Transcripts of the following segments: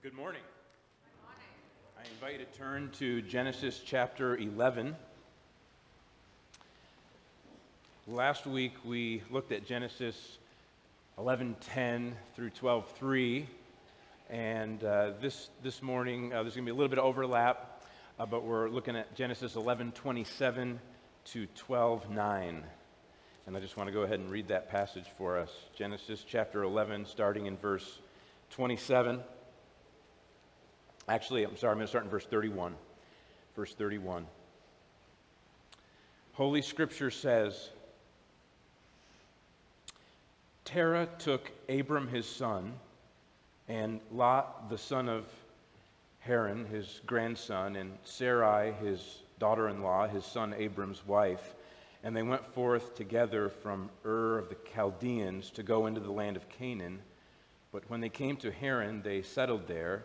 Good morning. I invite you to turn to Genesis chapter 11. Last week we looked at Genesis 11:10 through 12:3, and uh, this this morning uh, there's going to be a little bit of overlap, uh, but we're looking at Genesis 11:27 to 12:9. And I just want to go ahead and read that passage for us. Genesis chapter 11, starting in verse 27. Actually, I'm sorry, I'm going to start in verse 31. Verse 31. Holy Scripture says Terah took Abram his son, and Lot the son of Haran, his grandson, and Sarai, his daughter in law, his son Abram's wife. And they went forth together from Ur of the Chaldeans to go into the land of Canaan. But when they came to Haran, they settled there.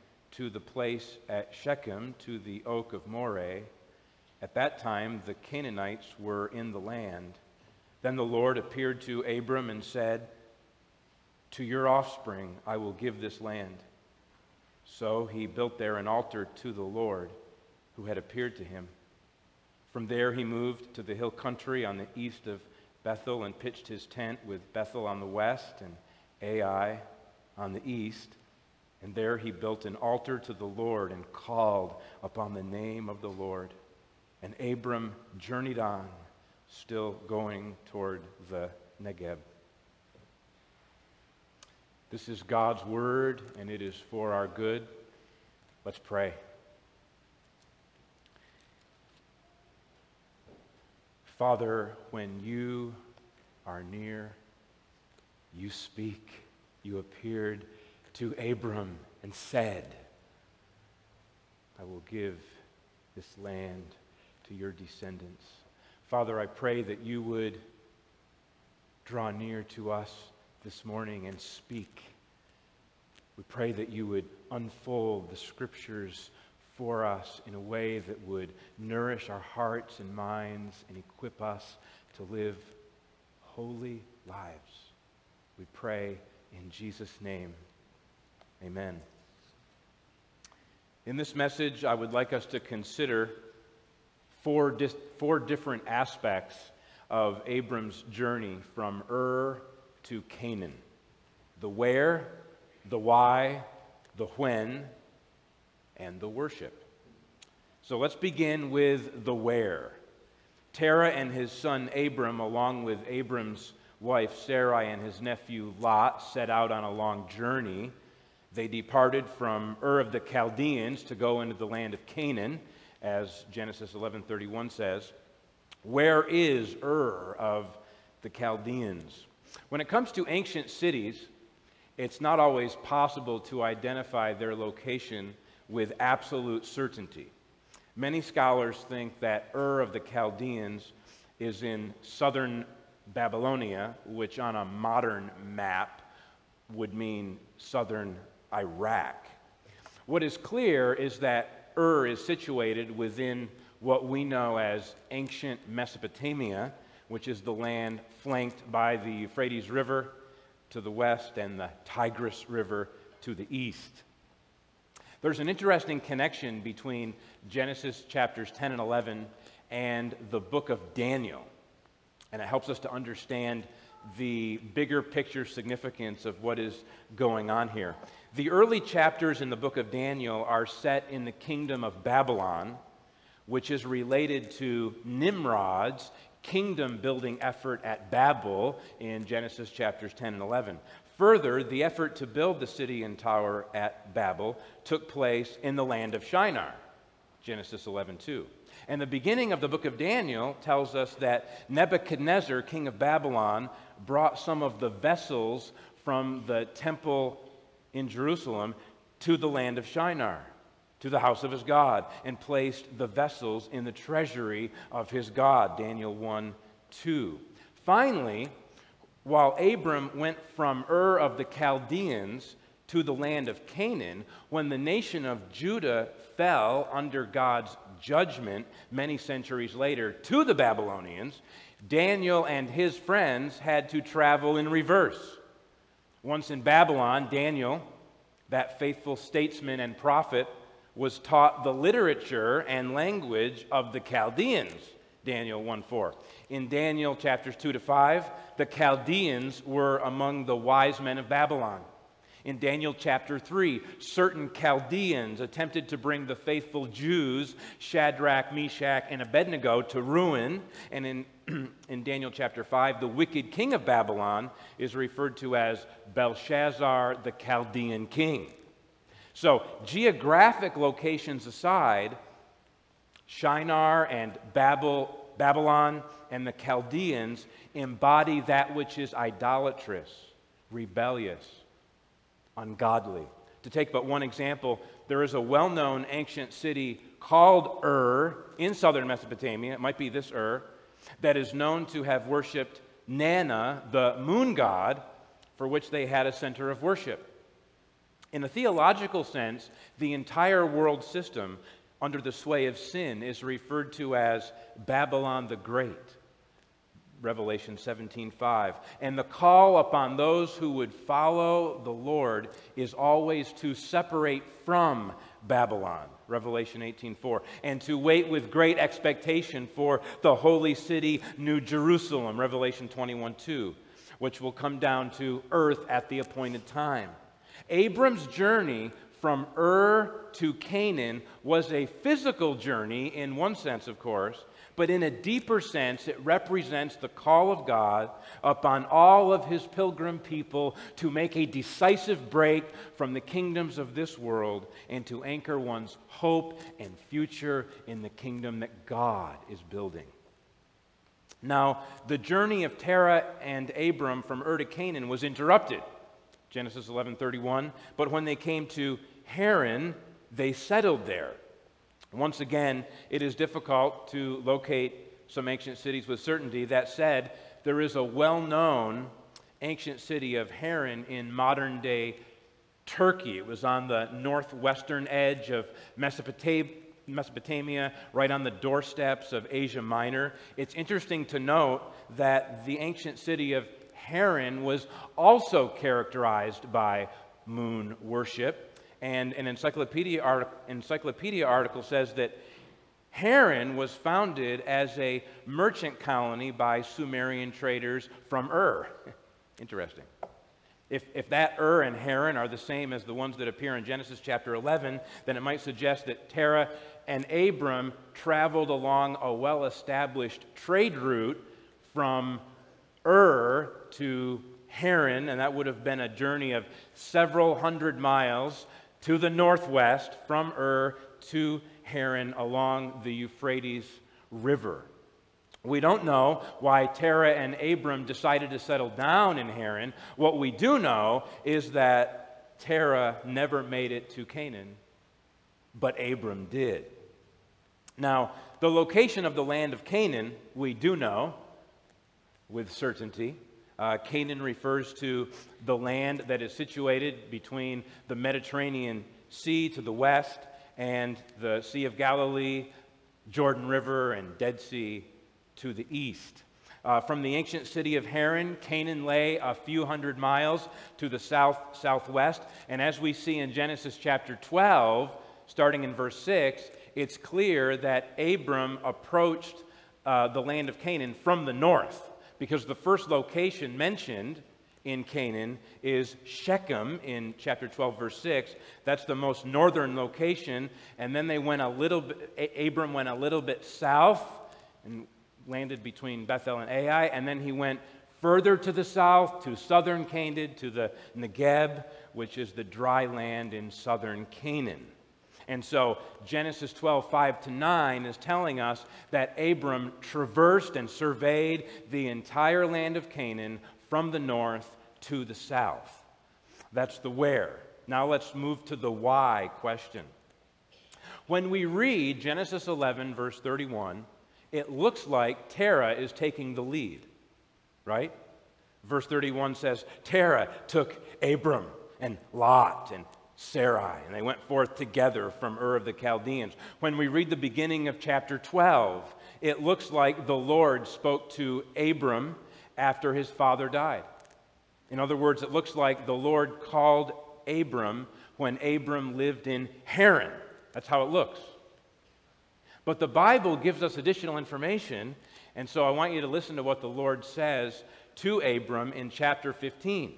to the place at Shechem, to the oak of Moreh. At that time, the Canaanites were in the land. Then the Lord appeared to Abram and said, To your offspring I will give this land. So he built there an altar to the Lord who had appeared to him. From there he moved to the hill country on the east of Bethel and pitched his tent with Bethel on the west and Ai on the east. And there he built an altar to the Lord and called upon the name of the Lord. And Abram journeyed on, still going toward the Negeb. This is God's word, and it is for our good. Let's pray. Father, when you are near, you speak. You appeared to Abram and said, I will give this land to your descendants. Father, I pray that you would draw near to us this morning and speak. We pray that you would unfold the scriptures for us in a way that would nourish our hearts and minds and equip us to live holy lives. We pray in Jesus' name. Amen. In this message, I would like us to consider four, four different aspects of Abram's journey from Ur to Canaan the where, the why, the when, and the worship. So let's begin with the where. Terah and his son Abram, along with Abram's wife Sarai and his nephew Lot, set out on a long journey they departed from Ur of the Chaldeans to go into the land of Canaan, as Genesis 11:31 says. Where is Ur of the Chaldeans? When it comes to ancient cities, it's not always possible to identify their location with absolute certainty. Many scholars think that Ur of the Chaldeans is in southern Babylonia, which on a modern map would mean southern Iraq. What is clear is that Ur is situated within what we know as ancient Mesopotamia, which is the land flanked by the Euphrates River to the west and the Tigris River to the east. There's an interesting connection between Genesis chapters 10 and 11 and the book of Daniel. And it helps us to understand the bigger picture significance of what is going on here. The early chapters in the book of Daniel are set in the kingdom of Babylon, which is related to Nimrod's kingdom building effort at Babel in Genesis chapters 10 and 11. Further, the effort to build the city and tower at Babel took place in the land of Shinar, Genesis 11:2. And the beginning of the book of Daniel tells us that Nebuchadnezzar, king of Babylon, brought some of the vessels from the temple in Jerusalem to the land of Shinar, to the house of his God, and placed the vessels in the treasury of his God, Daniel 1 2. Finally, while Abram went from Ur of the Chaldeans to the land of Canaan, when the nation of Judah fell under God's judgment many centuries later to the Babylonians, Daniel and his friends had to travel in reverse. Once in Babylon, Daniel, that faithful statesman and prophet, was taught the literature and language of the Chaldeans, Daniel 1 4. In Daniel chapters 2 to 5, the Chaldeans were among the wise men of Babylon. In Daniel chapter 3, certain Chaldeans attempted to bring the faithful Jews, Shadrach, Meshach, and Abednego, to ruin. And in, in Daniel chapter 5, the wicked king of Babylon is referred to as Belshazzar, the Chaldean king. So, geographic locations aside, Shinar and Babel, Babylon and the Chaldeans embody that which is idolatrous, rebellious, ungodly. To take but one example, there is a well known ancient city called Ur in southern Mesopotamia. It might be this Ur, that is known to have worshiped Nanna, the moon god, for which they had a center of worship. In a theological sense, the entire world system under the sway of sin is referred to as Babylon the Great. Revelation 17:5. And the call upon those who would follow the Lord is always to separate from Babylon. Revelation 18:4. And to wait with great expectation for the holy city New Jerusalem. Revelation 21:2, which will come down to earth at the appointed time. Abram's journey from Ur to Canaan was a physical journey in one sense, of course, but in a deeper sense, it represents the call of God upon all of his pilgrim people to make a decisive break from the kingdoms of this world and to anchor one's hope and future in the kingdom that God is building. Now, the journey of Terah and Abram from Ur to Canaan was interrupted. Genesis 11:31, but when they came to Haran, they settled there. Once again, it is difficult to locate some ancient cities with certainty. That said, there is a well known ancient city of Haran in modern day Turkey. It was on the northwestern edge of Mesopotamia, right on the doorsteps of Asia Minor. It's interesting to note that the ancient city of Haran was also characterized by moon worship. And an encyclopedia, art- encyclopedia article says that Haran was founded as a merchant colony by Sumerian traders from Ur. Interesting. If, if that Ur and Haran are the same as the ones that appear in Genesis chapter 11, then it might suggest that Terah and Abram traveled along a well established trade route from Ur to Haran, and that would have been a journey of several hundred miles to the northwest from Ur to Haran along the Euphrates River. We don't know why Terah and Abram decided to settle down in Haran. What we do know is that Terah never made it to Canaan, but Abram did. Now, the location of the land of Canaan, we do know with certainty. Uh, Canaan refers to the land that is situated between the Mediterranean Sea to the west and the Sea of Galilee, Jordan River, and Dead Sea to the east. Uh, from the ancient city of Haran, Canaan lay a few hundred miles to the south southwest. And as we see in Genesis chapter 12, starting in verse 6, it's clear that Abram approached uh, the land of Canaan from the north because the first location mentioned in Canaan is Shechem in chapter 12, verse 6. That's the most northern location. And then they went a little bit, Abram went a little bit south and landed between Bethel and Ai. And then he went further to the south to southern Canaan, to the Negeb, which is the dry land in southern Canaan. And so Genesis 12, 5 to 9 is telling us that Abram traversed and surveyed the entire land of Canaan from the north to the south. That's the where. Now let's move to the why question. When we read Genesis 11, verse 31, it looks like Terah is taking the lead, right? Verse 31 says, Terah took Abram and Lot and Sarai, and they went forth together from Ur of the Chaldeans. When we read the beginning of chapter 12, it looks like the Lord spoke to Abram after his father died. In other words, it looks like the Lord called Abram when Abram lived in Haran. That's how it looks. But the Bible gives us additional information, and so I want you to listen to what the Lord says to Abram in chapter 15.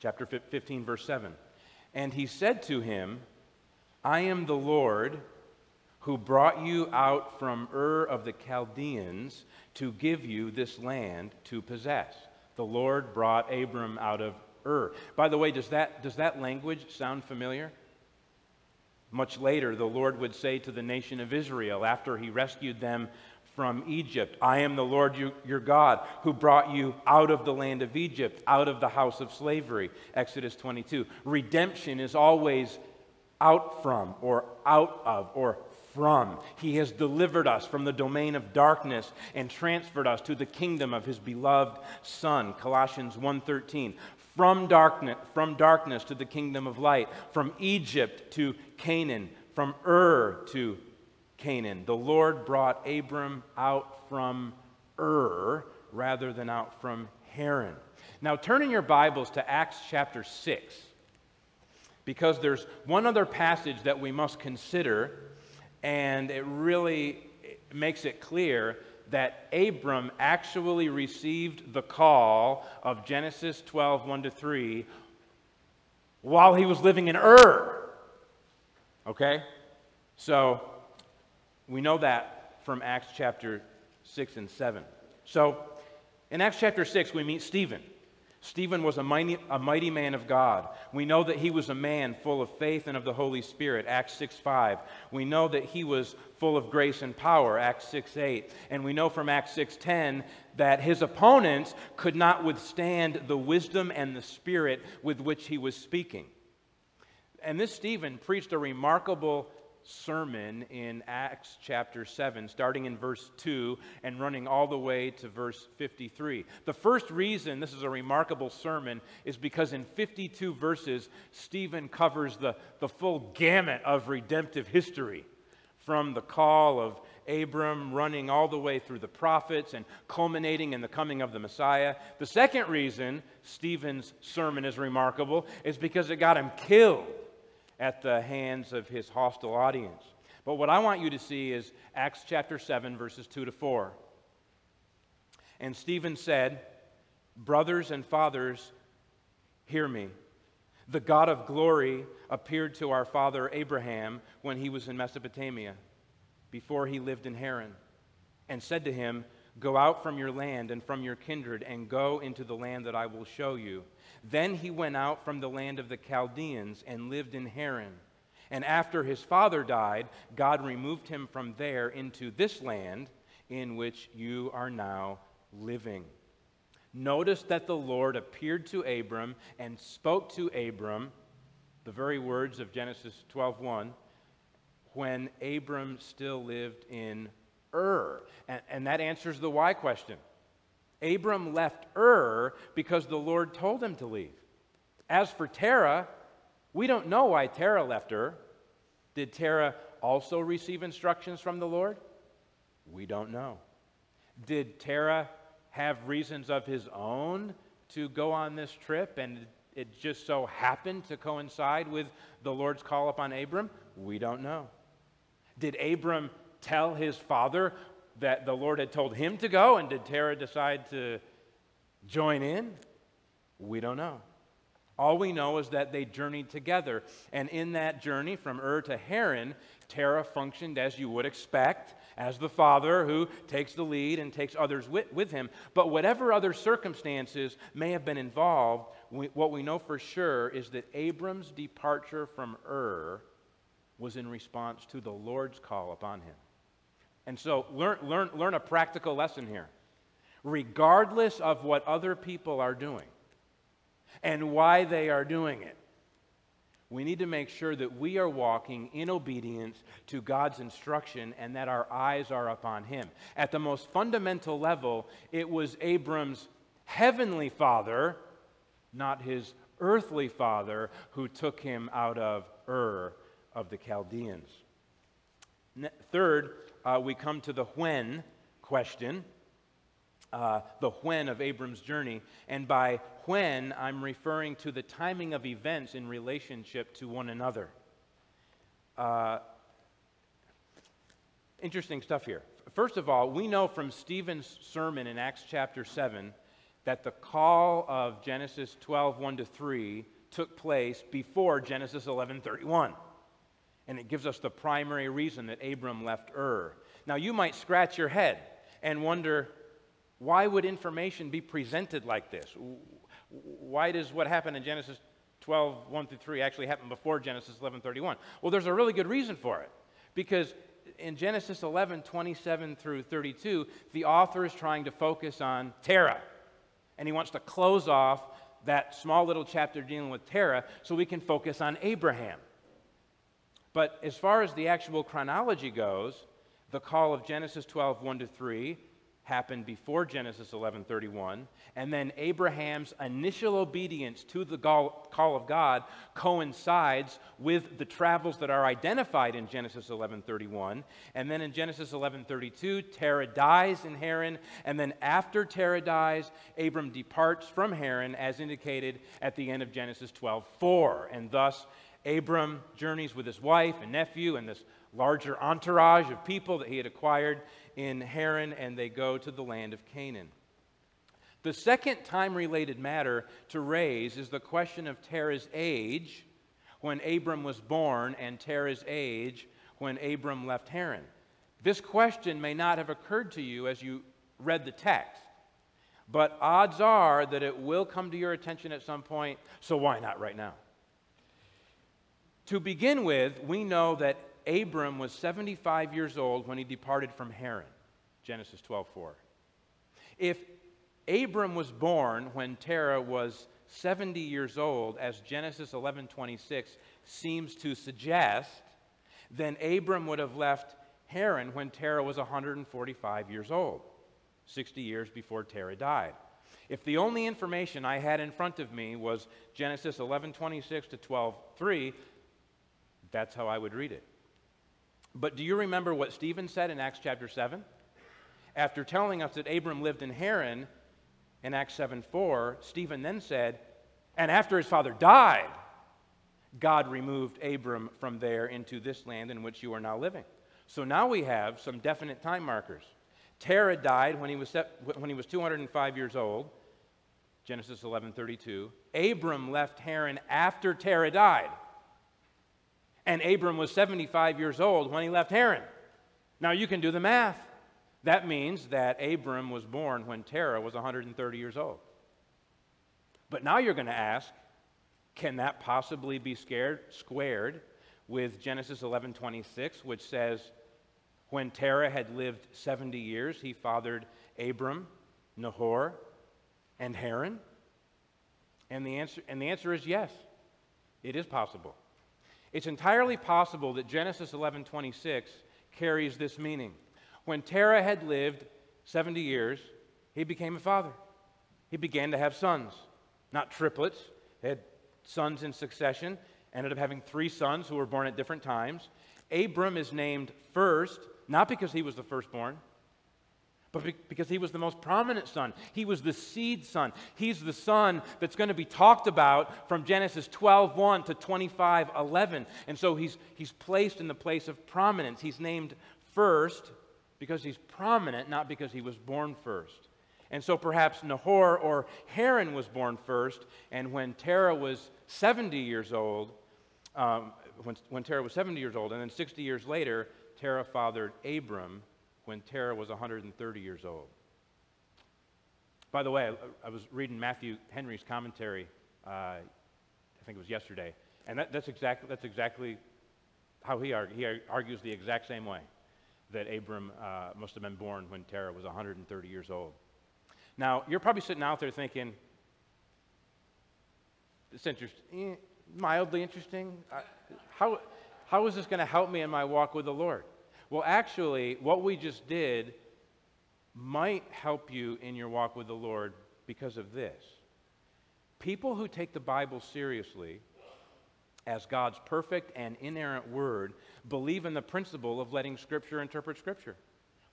Chapter 15, verse 7. And he said to him, I am the Lord who brought you out from Ur of the Chaldeans to give you this land to possess. The Lord brought Abram out of Ur. By the way, does that, does that language sound familiar? Much later, the Lord would say to the nation of Israel after he rescued them from Egypt. I am the Lord your God who brought you out of the land of Egypt, out of the house of slavery. Exodus 22. Redemption is always out from, or out of, or from. He has delivered us from the domain of darkness and transferred us to the kingdom of his beloved Son. Colossians 1:13. From darkness, from darkness to the kingdom of light, from Egypt to Canaan, from Ur to Canaan. The Lord brought Abram out from Ur rather than out from Haran. Now, turn in your Bibles to Acts chapter 6, because there's one other passage that we must consider, and it really makes it clear that Abram actually received the call of Genesis 12, 1 to 3, while he was living in Ur. Okay? So, we know that from Acts chapter 6 and 7. So, in Acts chapter 6, we meet Stephen. Stephen was a mighty, a mighty man of God. We know that he was a man full of faith and of the Holy Spirit, Acts 6 5. We know that he was full of grace and power, Acts 6 8. And we know from Acts 6 10 that his opponents could not withstand the wisdom and the spirit with which he was speaking. And this Stephen preached a remarkable sermon in Acts chapter 7, starting in verse 2 and running all the way to verse 53. The first reason this is a remarkable sermon is because in 52 verses, Stephen covers the, the full gamut of redemptive history from the call of Abram running all the way through the prophets and culminating in the coming of the Messiah. The second reason Stephen's sermon is remarkable is because it got him killed at the hands of his hostile audience. But what I want you to see is Acts chapter 7, verses 2 to 4. And Stephen said, Brothers and fathers, hear me. The God of glory appeared to our father Abraham when he was in Mesopotamia, before he lived in Haran, and said to him, Go out from your land and from your kindred, and go into the land that I will show you. Then he went out from the land of the Chaldeans and lived in Haran. And after his father died, God removed him from there into this land in which you are now living. Notice that the Lord appeared to Abram and spoke to Abram the very words of Genesis 12:1 when Abram still lived in Ur. And, and that answers the why question. Abram left Ur because the Lord told him to leave. As for Terah, we don't know why Terah left Ur. Did Terah also receive instructions from the Lord? We don't know. Did Terah have reasons of his own to go on this trip and it just so happened to coincide with the Lord's call upon Abram? We don't know. Did Abram tell his father that the Lord had told him to go, and did Terah decide to join in? We don't know. All we know is that they journeyed together. And in that journey from Ur to Haran, Terah functioned as you would expect, as the father who takes the lead and takes others with, with him. But whatever other circumstances may have been involved, we, what we know for sure is that Abram's departure from Ur was in response to the Lord's call upon him. And so learn, learn, learn a practical lesson here. Regardless of what other people are doing and why they are doing it, we need to make sure that we are walking in obedience to God's instruction and that our eyes are upon Him. At the most fundamental level, it was Abram's heavenly father, not his earthly father, who took him out of Ur of the Chaldeans. Third, uh, we come to the when question, uh, the when of Abram's journey. And by when, I'm referring to the timing of events in relationship to one another. Uh, interesting stuff here. First of all, we know from Stephen's sermon in Acts chapter 7 that the call of Genesis 12, 1 to 3 took place before Genesis 11, 31. And it gives us the primary reason that Abram left Ur. Now, you might scratch your head and wonder why would information be presented like this? Why does what happened in Genesis 12, 1 through 3 actually happen before Genesis 11, 31? Well, there's a really good reason for it. Because in Genesis 11, 27 through 32, the author is trying to focus on Terah. And he wants to close off that small little chapter dealing with Terah so we can focus on Abraham. But as far as the actual chronology goes, the call of Genesis 12, 1 to 3 happened before Genesis 11:31, and then Abraham's initial obedience to the call of God coincides with the travels that are identified in Genesis 11:31, and then in Genesis 11:32 Terah dies in Haran, and then after Terah dies, Abram departs from Haran as indicated at the end of Genesis 12:4, and thus Abram journeys with his wife and nephew and this larger entourage of people that he had acquired in Haran, and they go to the land of Canaan. The second time related matter to raise is the question of Terah's age when Abram was born and Terah's age when Abram left Haran. This question may not have occurred to you as you read the text, but odds are that it will come to your attention at some point, so why not right now? To begin with, we know that Abram was 75 years old when he departed from Haran. Genesis 12:4. If Abram was born when Terah was 70 years old, as Genesis 11:26 seems to suggest, then Abram would have left Haran when Terah was 145 years old, 60 years before Terah died. If the only information I had in front of me was Genesis 11:26 to 12:3, that's how I would read it. But do you remember what Stephen said in Acts chapter 7? After telling us that Abram lived in Haran in Acts 7 4, Stephen then said, And after his father died, God removed Abram from there into this land in which you are now living. So now we have some definite time markers. Terah died when he was, when he was 205 years old, Genesis 11:32. Abram left Haran after Terah died, and Abram was 75 years old when he left Haran. Now you can do the math. That means that Abram was born when Terah was 130 years old. But now you're going to ask, can that possibly be scared, squared with Genesis 11:26, which says, when Terah had lived 70 years, he fathered Abram, Nahor, and Haran? And the answer, and the answer is yes, it is possible. It's entirely possible that Genesis 11:26 carries this meaning. When Terah had lived 70 years, he became a father. He began to have sons, not triplets. He had sons in succession, ended up having three sons who were born at different times. Abram is named first, not because he was the firstborn, but because he was the most prominent son. He was the seed son. He's the son that's going to be talked about from Genesis 12:1 to 25:11. And so he's, he's placed in the place of prominence. He's named first because he's prominent, not because he was born first. And so perhaps Nahor or Haran was born first, and when Terah was 70 years old, um, when, when Terah was 70 years old, and then 60 years later, Terah fathered Abram when Terah was 130 years old. By the way, I, I was reading Matthew Henry's commentary, uh, I think it was yesterday, and that, that's, exactly, that's exactly how he, argue, he argues the exact same way that Abram uh, must have been born when Terah was 130 years old. Now, you're probably sitting out there thinking, it's interesting, eh, mildly interesting. Uh, how, how is this going to help me in my walk with the Lord? Well, actually, what we just did might help you in your walk with the Lord because of this. People who take the Bible seriously as God's perfect and inerrant word believe in the principle of letting Scripture interpret Scripture.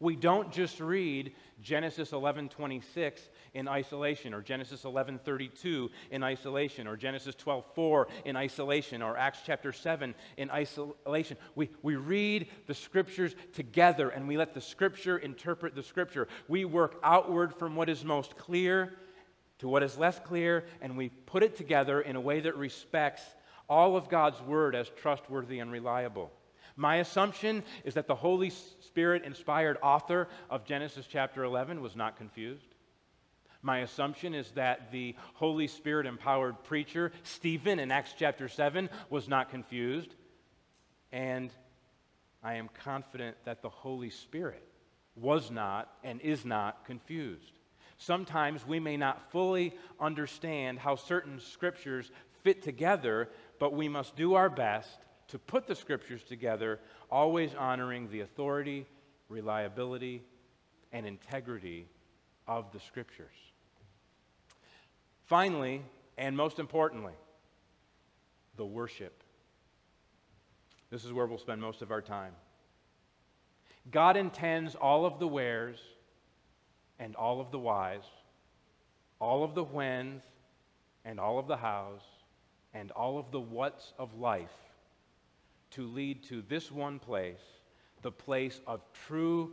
We don't just read Genesis 11:26 in isolation or Genesis 11:32 in isolation or Genesis 12:4 in isolation or Acts chapter 7 in isolation. We, we read the scriptures together and we let the scripture interpret the scripture. We work outward from what is most clear to what is less clear and we put it together in a way that respects all of God's word as trustworthy and reliable. My assumption is that the Holy Spirit inspired author of Genesis chapter 11 was not confused. My assumption is that the Holy Spirit empowered preacher, Stephen, in Acts chapter 7, was not confused. And I am confident that the Holy Spirit was not and is not confused. Sometimes we may not fully understand how certain scriptures fit together, but we must do our best to put the scriptures together, always honoring the authority, reliability, and integrity of the scriptures. Finally, and most importantly, the worship. This is where we'll spend most of our time. God intends all of the wheres and all of the whys, all of the whens and all of the hows, and all of the whats of life to lead to this one place, the place of true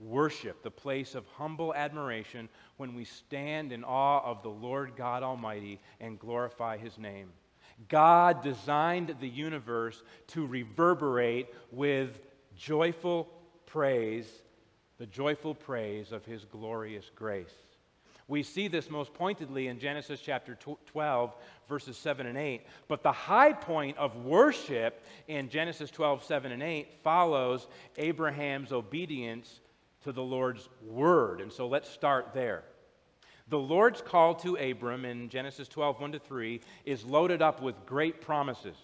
worship, the place of humble admiration when we stand in awe of the Lord God Almighty and glorify His name. God designed the universe to reverberate with joyful praise, the joyful praise of His glorious grace. We see this most pointedly in Genesis chapter 12, verses 7 and 8. But the high point of worship in Genesis 12, 7 and 8 follows Abraham's obedience to the Lord's word. And so let's start there. The Lord's call to Abram in Genesis 12, 1 to 3 is loaded up with great promises.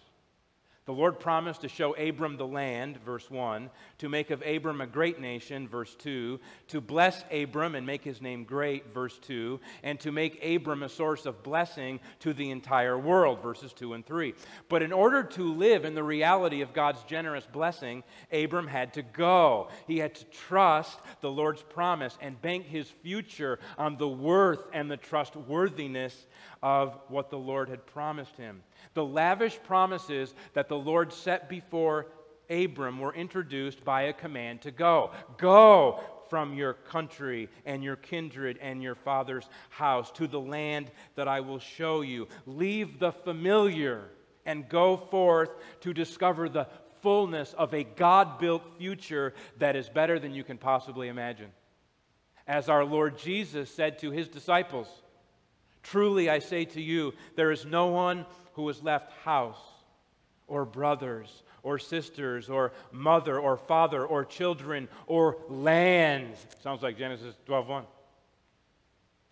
The Lord promised to show Abram the land, verse 1, to make of Abram a great nation, verse 2, to bless Abram and make his name great, verse 2, and to make Abram a source of blessing to the entire world, verses 2 and 3. But in order to live in the reality of God's generous blessing, Abram had to go. He had to trust the Lord's promise and bank his future on the worth and the trustworthiness of what the Lord had promised him. The lavish promises that the Lord set before Abram were introduced by a command to go. Go from your country and your kindred and your father's house to the land that I will show you. Leave the familiar and go forth to discover the fullness of a God built future that is better than you can possibly imagine. As our Lord Jesus said to his disciples, Truly I say to you, there is no one who has left house or brothers or sisters or mother or father or children or lands. Sounds like Genesis 12:1.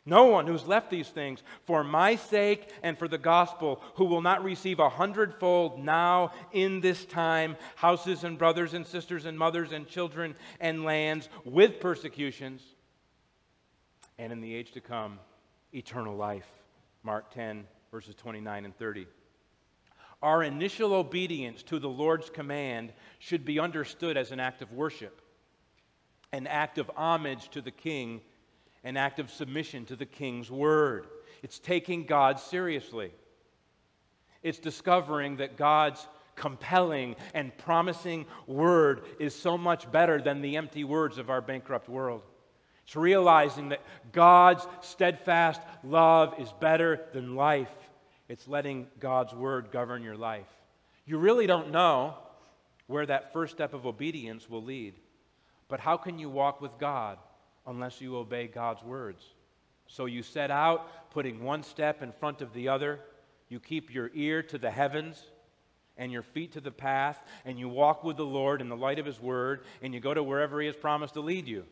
No one who's left these things for my sake and for the gospel, who will not receive a hundredfold now in this time houses and brothers and sisters and mothers and children and lands with persecutions, and in the age to come, eternal life. Mark 10, verses 29 and 30. Our initial obedience to the Lord's command should be understood as an act of worship, an act of homage to the king, an act of submission to the king's word. It's taking God seriously. It's discovering that God's compelling and promising word is so much better than the empty words of our bankrupt world. It's realizing that God's steadfast love is better than life. It's letting God's word govern your life. You really don't know where that first step of obedience will lead. But how can you walk with God unless you obey God's words? So you set out, putting one step in front of the other. You keep your ear to the heavens and your feet to the path, and you walk with the Lord in the light of His word, and you go to wherever He has promised to lead you.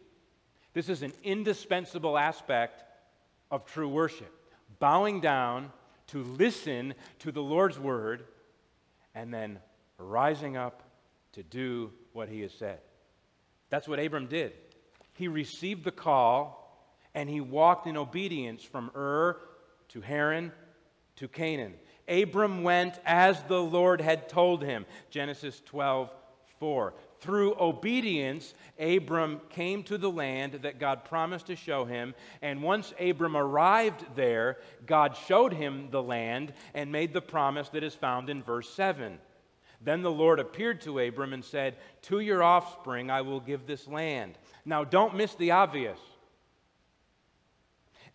This is an indispensable aspect of true worship bowing down to listen to the Lord's word and then rising up to do what he has said. That's what Abram did. He received the call and he walked in obedience from Ur to Haran to Canaan. Abram went as the Lord had told him. Genesis 12, 4. Through obedience, Abram came to the land that God promised to show him. And once Abram arrived there, God showed him the land and made the promise that is found in verse 7. Then the Lord appeared to Abram and said, To your offspring I will give this land. Now, don't miss the obvious.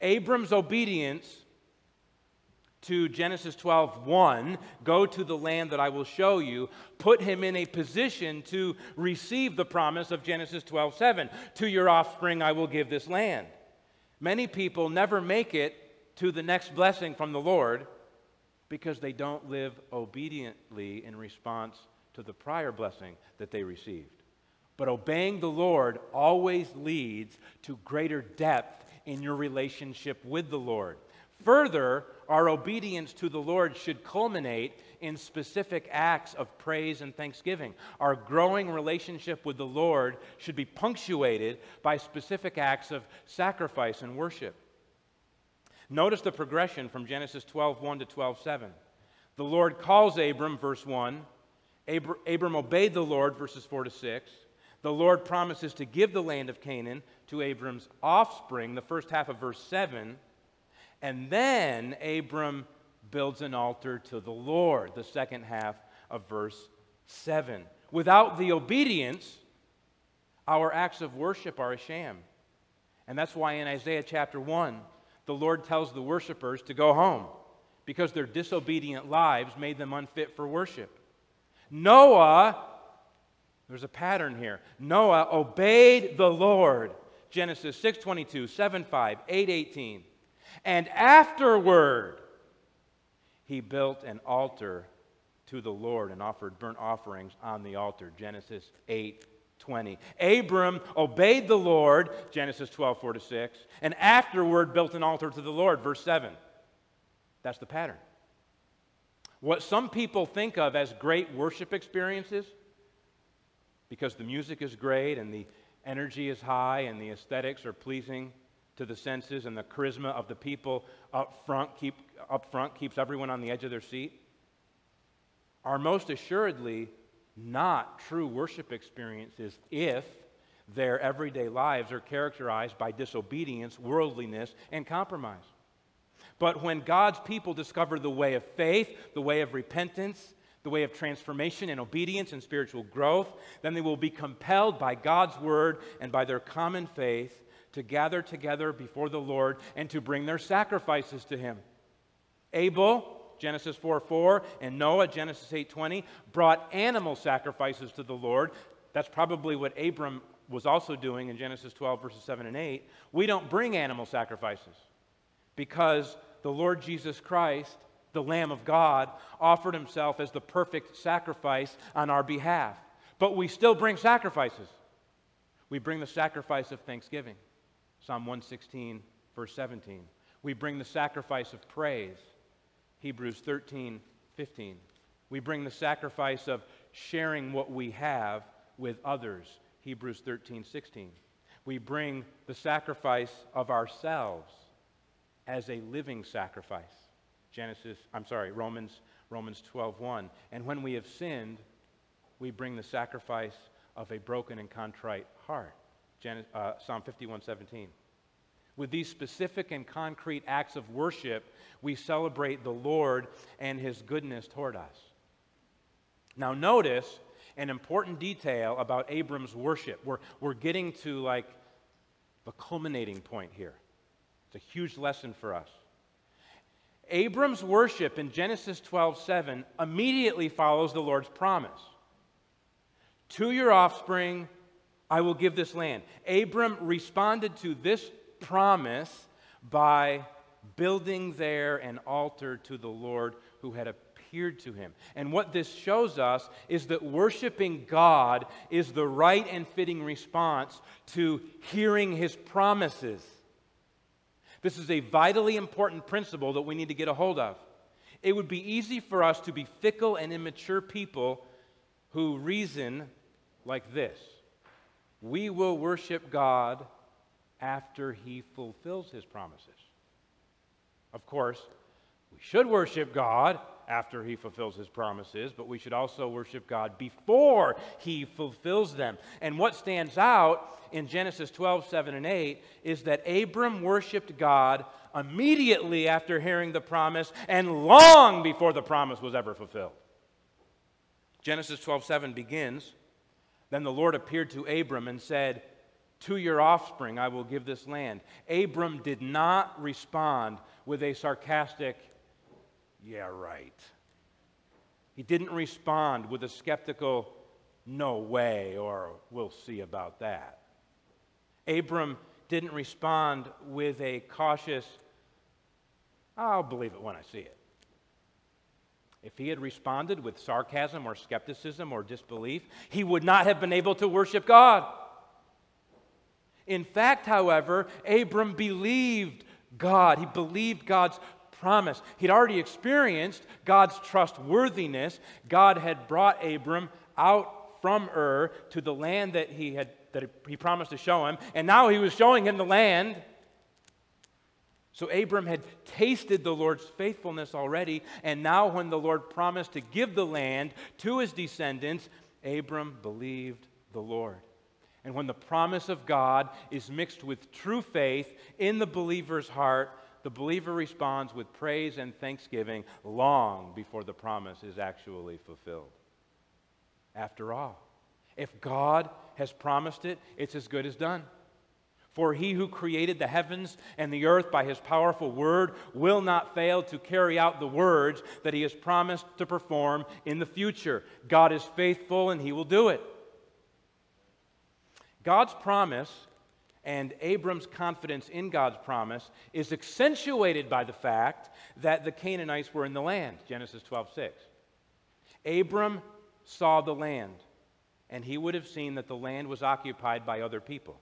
Abram's obedience to Genesis 12, 1, go to the land that I will show you, put him in a position to receive the promise of Genesis 12, 7. To your offspring I will give this land. Many people never make it to the next blessing from the Lord because they don't live obediently in response to the prior blessing that they received. But obeying the Lord always leads to greater depth in your relationship with the Lord. Further, our obedience to the Lord should culminate in specific acts of praise and thanksgiving. Our growing relationship with the Lord should be punctuated by specific acts of sacrifice and worship. Notice the progression from Genesis 12:1 to 12:7. The Lord calls Abram, verse 1. Abram, Abram obeyed the Lord, verses 4 to 6. The Lord promises to give the land of Canaan to Abram's offspring, the first half of verse 7. And then Abram builds an altar to the Lord, the second half of verse 7. Without the obedience, our acts of worship are a sham. And that's why in Isaiah chapter 1, the Lord tells the worshipers to go home because their disobedient lives made them unfit for worship. Noah, there's a pattern here. Noah obeyed the Lord. Genesis 6:22, 7:5, 8:18. And afterward, he built an altar to the Lord and offered burnt offerings on the altar. Genesis 8 20. Abram obeyed the Lord, Genesis 12 4 to 6, and afterward built an altar to the Lord, verse 7. That's the pattern. What some people think of as great worship experiences, because the music is great and the energy is high and the aesthetics are pleasing to the senses and the charisma of the people up front, keep, up front keeps everyone on the edge of their seat are most assuredly not true worship experiences if their everyday lives are characterized by disobedience, worldliness, and compromise. But when God's people discover the way of faith, the way of repentance, the way of transformation and obedience and spiritual growth, then they will be compelled by God's word and by their common faith to gather together before the Lord and to bring their sacrifices to him. Abel, Genesis 4 4, and Noah, Genesis 8 20, brought animal sacrifices to the Lord. That's probably what Abram was also doing in Genesis 12, verses 7 and 8. We don't bring animal sacrifices because the Lord Jesus Christ, the Lamb of God, offered himself as the perfect sacrifice on our behalf. But we still bring sacrifices. We bring the sacrifice of thanksgiving. Psalm 116, verse 17. We bring the sacrifice of praise. Hebrews 13, 15. We bring the sacrifice of sharing what we have with others. Hebrews 13, 16. We bring the sacrifice of ourselves as a living sacrifice. Genesis, I'm sorry, Romans, Romans 12, 1. And when we have sinned, we bring the sacrifice of a broken and contrite heart uh, Psalm 51 17. With these specific and concrete acts of worship, we celebrate the Lord and his goodness toward us. Now, notice an important detail about Abram's worship. We're, we're getting to like the culminating point here. It's a huge lesson for us. Abram's worship in Genesis 12 7 immediately follows the Lord's promise. To your offspring, I will give this land. Abram responded to this promise by building there an altar to the Lord who had appeared to him. And what this shows us is that worshiping God is the right and fitting response to hearing his promises. This is a vitally important principle that we need to get a hold of. It would be easy for us to be fickle and immature people who reason like this We will worship God after he fulfills his promises. Of course, we should worship God after he fulfills his promises, but we should also worship God before he fulfills them. And what stands out in Genesis 12, 7, and 8 is that Abram worshiped God immediately after hearing the promise and long before the promise was ever fulfilled. Genesis 12, 7 begins Then the Lord appeared to Abram and said, To your offspring I will give this land. Abram did not respond with a sarcastic, yeah, right. He didn't respond with a skeptical, no way, or we'll see about that. Abram didn't respond with a cautious, I'll believe it when I see it. If he had responded with sarcasm or skepticism or disbelief, he would not have been able to worship God. In fact, however, Abram believed God. He believed God's promise. He'd already experienced God's trustworthiness. God had brought Abram out from Ur to the land that he had that he promised to show him, and now he was showing him the land. So Abram had tasted the Lord's faithfulness already, and now when the Lord promised to give the land to his descendants, Abram believed the Lord. And when the promise of God is mixed with true faith in the believer's heart, the believer responds with praise and thanksgiving long before the promise is actually fulfilled. After all, if God has promised it, it's as good as done. For he who created the heavens and the earth by his powerful word will not fail to carry out the words that he has promised to perform in the future. God is faithful and he will do it. God's promise and Abram's confidence in God's promise is accentuated by the fact that the Canaanites were in the land, Genesis 12 6. Abram saw the land, and he would have seen that the land was occupied by other people.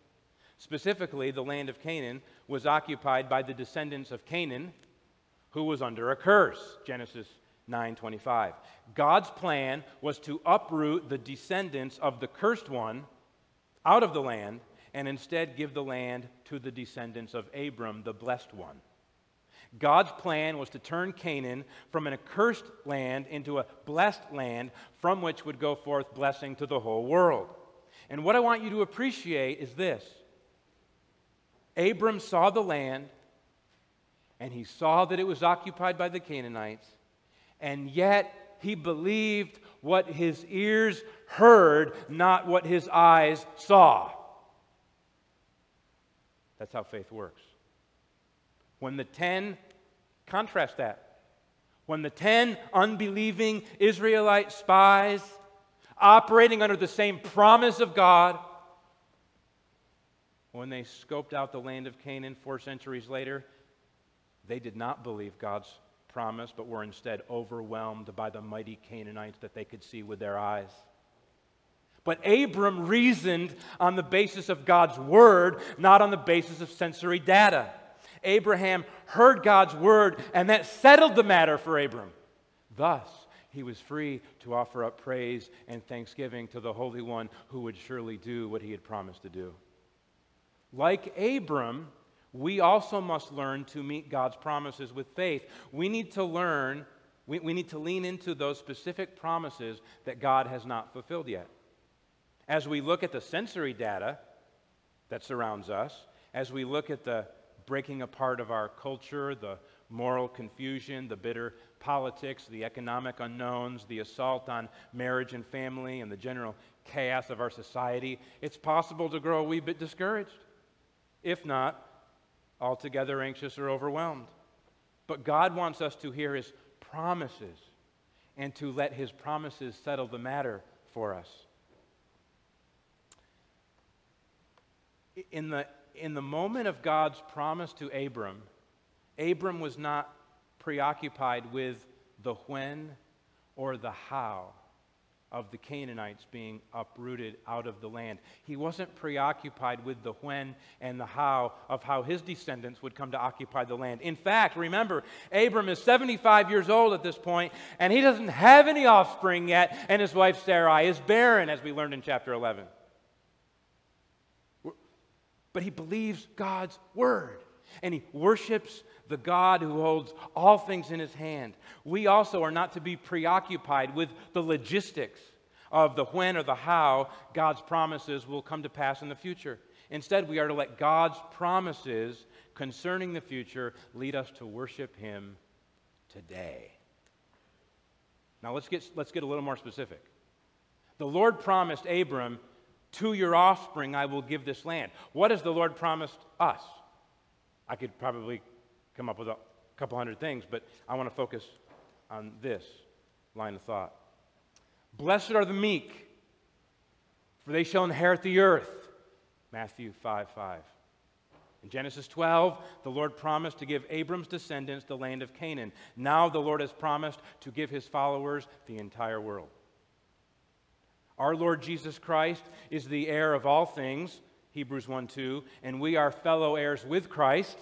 Specifically, the land of Canaan was occupied by the descendants of Canaan, who was under a curse, Genesis 9:25. God's plan was to uproot the descendants of the cursed one out of the land and instead give the land to the descendants of Abram, the blessed one. God's plan was to turn Canaan from an accursed land into a blessed land from which would go forth blessing to the whole world. And what I want you to appreciate is this Abram saw the land, and he saw that it was occupied by the Canaanites, and yet he believed what his ears heard, not what his eyes saw. That's how faith works. When the ten, contrast that. When the ten unbelieving Israelite spies, operating under the same promise of God, when they scoped out the land of Canaan four centuries later, they did not believe God's promise, but were instead overwhelmed by the mighty Canaanites that they could see with their eyes. But Abram reasoned on the basis of God's word, not on the basis of sensory data. Abraham heard God's word, and that settled the matter for Abram. Thus, he was free to offer up praise and thanksgiving to the Holy One who would surely do what he had promised to do. Like Abram, we also must learn to meet God's promises with faith. We need to learn, we, we need to lean into those specific promises that God has not fulfilled yet. As we look at the sensory data that surrounds us, as we look at the breaking apart of our culture, the moral confusion, the bitter politics, the economic unknowns, the assault on marriage and family, and the general chaos of our society, it's possible to grow a wee bit discouraged. If not, altogether anxious or overwhelmed. But God wants us to hear His promises and to let His promises settle the matter for us. In the, in the moment of God's promise to Abram, Abram was not preoccupied with the when or the how of the Canaanites being uprooted out of the land. He wasn't preoccupied with the when and the how of how his descendants would come to occupy the land. In fact, remember, Abram is 75 years old at this point, and he doesn't have any offspring yet, and his wife Sarai is barren, as we learned in chapter 11. But he believes God's word, and he worships the God who holds all things in his hand. We also are not to be preoccupied with the logistics of the when or the how God's promises will come to pass in the future. Instead, we are to let God's promises concerning the future lead us to worship him today. Now let's get, let's get a little more specific. The Lord promised Abram, To your offspring I will give this land. What has the Lord promised us? I could probably come up with a couple hundred things, but I want to focus on this line of thought. Blessed are the meek, for they shall inherit the earth. Matthew 5 5. In Genesis 12, the Lord promised to give Abram's descendants the land of Canaan. Now the Lord has promised to give his followers the entire world. Our Lord Jesus Christ is the heir of all things, Hebrews 1 2, and we are fellow heirs with Christ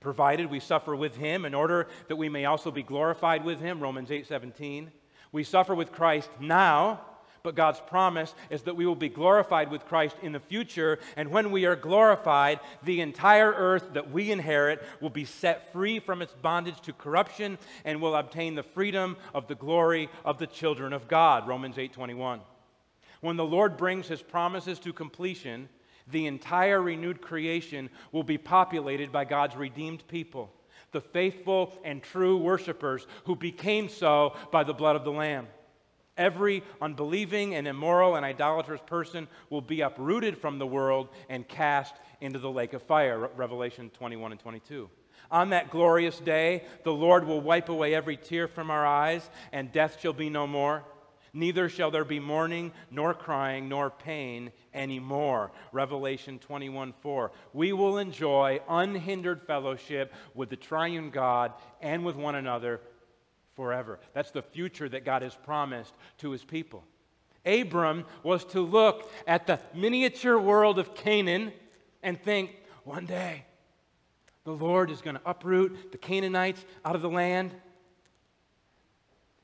provided we suffer with him in order that we may also be glorified with him romans 8:17 we suffer with christ now but god's promise is that we will be glorified with christ in the future and when we are glorified the entire earth that we inherit will be set free from its bondage to corruption and will obtain the freedom of the glory of the children of god romans 8:21 when the lord brings his promises to completion the entire renewed creation will be populated by God's redeemed people, the faithful and true worshipers who became so by the blood of the Lamb. Every unbelieving and immoral and idolatrous person will be uprooted from the world and cast into the lake of fire. Revelation 21 and 22. On that glorious day, the Lord will wipe away every tear from our eyes, and death shall be no more. Neither shall there be mourning, nor crying, nor pain anymore. Revelation 21 4. We will enjoy unhindered fellowship with the triune God and with one another forever. That's the future that God has promised to his people. Abram was to look at the miniature world of Canaan and think, one day, the Lord is going to uproot the Canaanites out of the land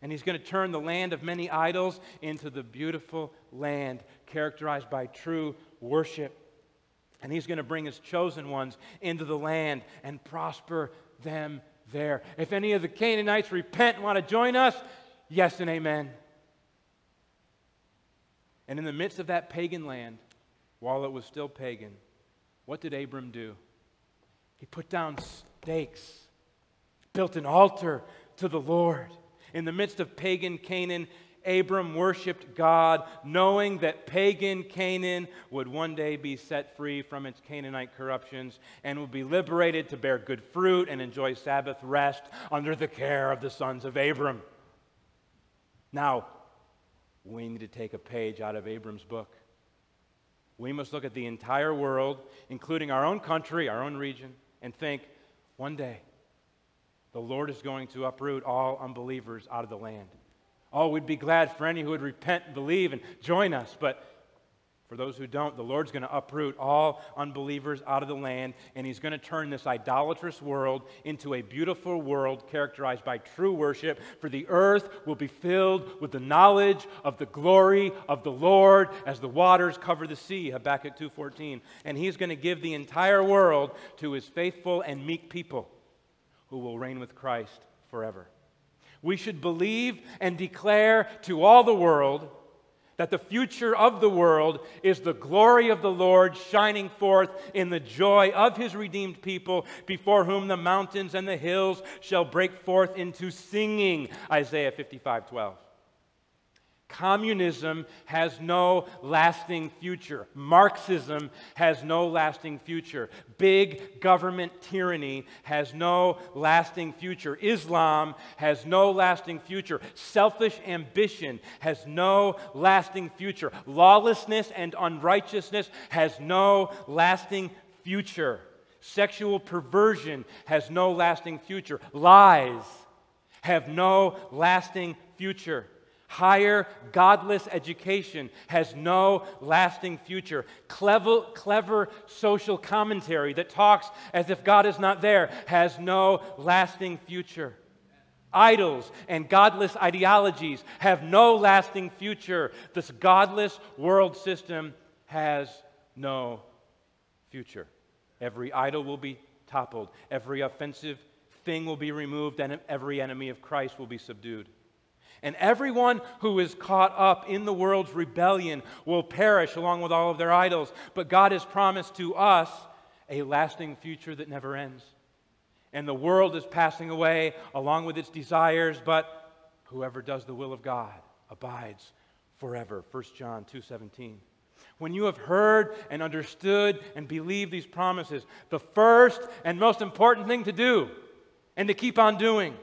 and he's going to turn the land of many idols into the beautiful land characterized by true worship. And he's going to bring his chosen ones into the land and prosper them there. If any of the Canaanites repent and want to join us, yes and amen. And in the midst of that pagan land, while it was still pagan, what did Abram do? He put down stakes, built an altar to the Lord. In the midst of pagan Canaan, Abram worshiped God, knowing that pagan Canaan would one day be set free from its Canaanite corruptions and would be liberated to bear good fruit and enjoy Sabbath rest under the care of the sons of Abram. Now, we need to take a page out of Abram's book. We must look at the entire world, including our own country, our own region, and think one day the Lord is going to uproot all unbelievers out of the land. Oh, we'd be glad for any who would repent and believe and join us, but for those who don't, the Lord's going to uproot all unbelievers out of the land, and He's going to turn this idolatrous world into a beautiful world characterized by true worship. For the earth will be filled with the knowledge of the glory of the Lord as the waters cover the sea. Habakkuk 2:14. And He's going to give the entire world to His faithful and meek people who will reign with Christ forever. We should believe and declare to all the world that the future of the world is the glory of the Lord shining forth in the joy of his redeemed people, before whom the mountains and the hills shall break forth into singing. Isaiah 55 12. Communism has no lasting future. Marxism has no lasting future. Big government tyranny has no lasting future. Islam has no lasting future. Selfish ambition has no lasting future. Lawlessness and unrighteousness has no lasting future. Sexual perversion has no lasting future. Lies have no lasting future. Higher, godless education has no lasting future. Clever, clever social commentary that talks as if God is not there has no lasting future. Idols and godless ideologies have no lasting future. This godless world system has no future. Every idol will be toppled, every offensive thing will be removed, and every enemy of Christ will be subdued. And everyone who is caught up in the world's rebellion will perish along with all of their idols. But God has promised to us a lasting future that never ends. And the world is passing away along with its desires, but whoever does the will of God abides forever. 1 John 2:17. When you have heard and understood and believed these promises, the first and most important thing to do and to keep on doing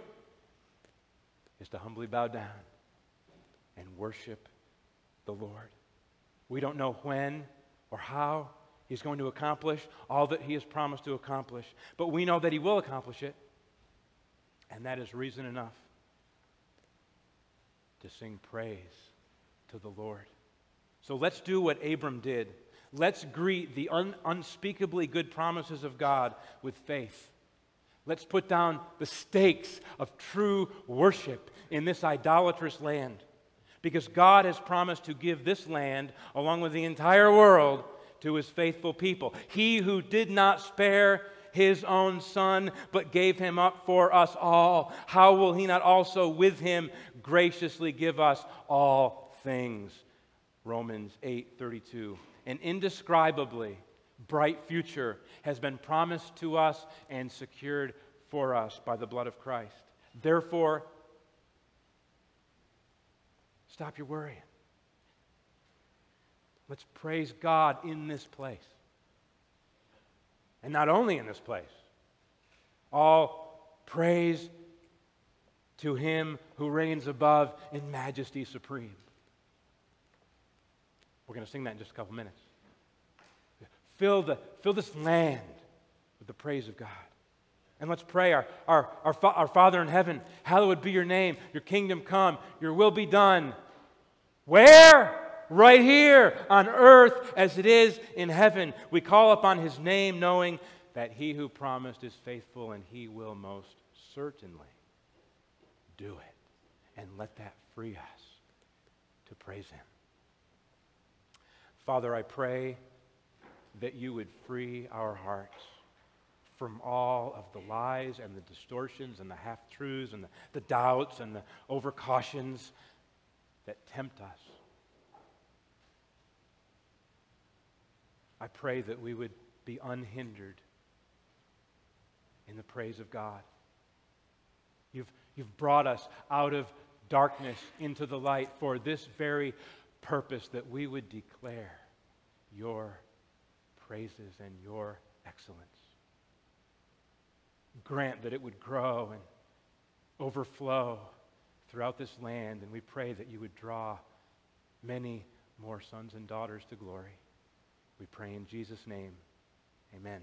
is to humbly bow down and worship the Lord. We don't know when or how He's going to accomplish all that He has promised to accomplish, but we know that He will accomplish it, and that is reason enough to sing praise to the Lord. So let's do what Abram did. Let's greet the un- unspeakably good promises of God with faith. Let's put down the stakes of true worship in this idolatrous land. Because God has promised to give this land, along with the entire world, to his faithful people. He who did not spare his own son, but gave him up for us all, how will he not also with him graciously give us all things? Romans 8 32. An indescribably bright future has been promised to us and secured for us by the blood of Christ. Therefore, stop your worrying. Let's praise God in this place. And not only in this place, all praise to Him who reigns above in majesty supreme. We're going to sing that in just a couple minutes. Fill, the, fill this land with the praise of God. And let's pray. Our, our, our, our Father in heaven, hallowed be your name. Your kingdom come. Your will be done. Where? Right here on earth as it is in heaven. We call upon his name knowing that he who promised is faithful and he will most certainly do it. And let that free us to praise him. Father, I pray that you would free our hearts from all of the lies and the distortions and the half truths and the, the doubts and the overcautions that tempt us. I pray that we would be unhindered in the praise of God. You've, you've brought us out of darkness into the light for this very purpose that we would declare your praises and your excellence. Grant that it would grow and overflow throughout this land, and we pray that you would draw many more sons and daughters to glory. We pray in Jesus' name. Amen.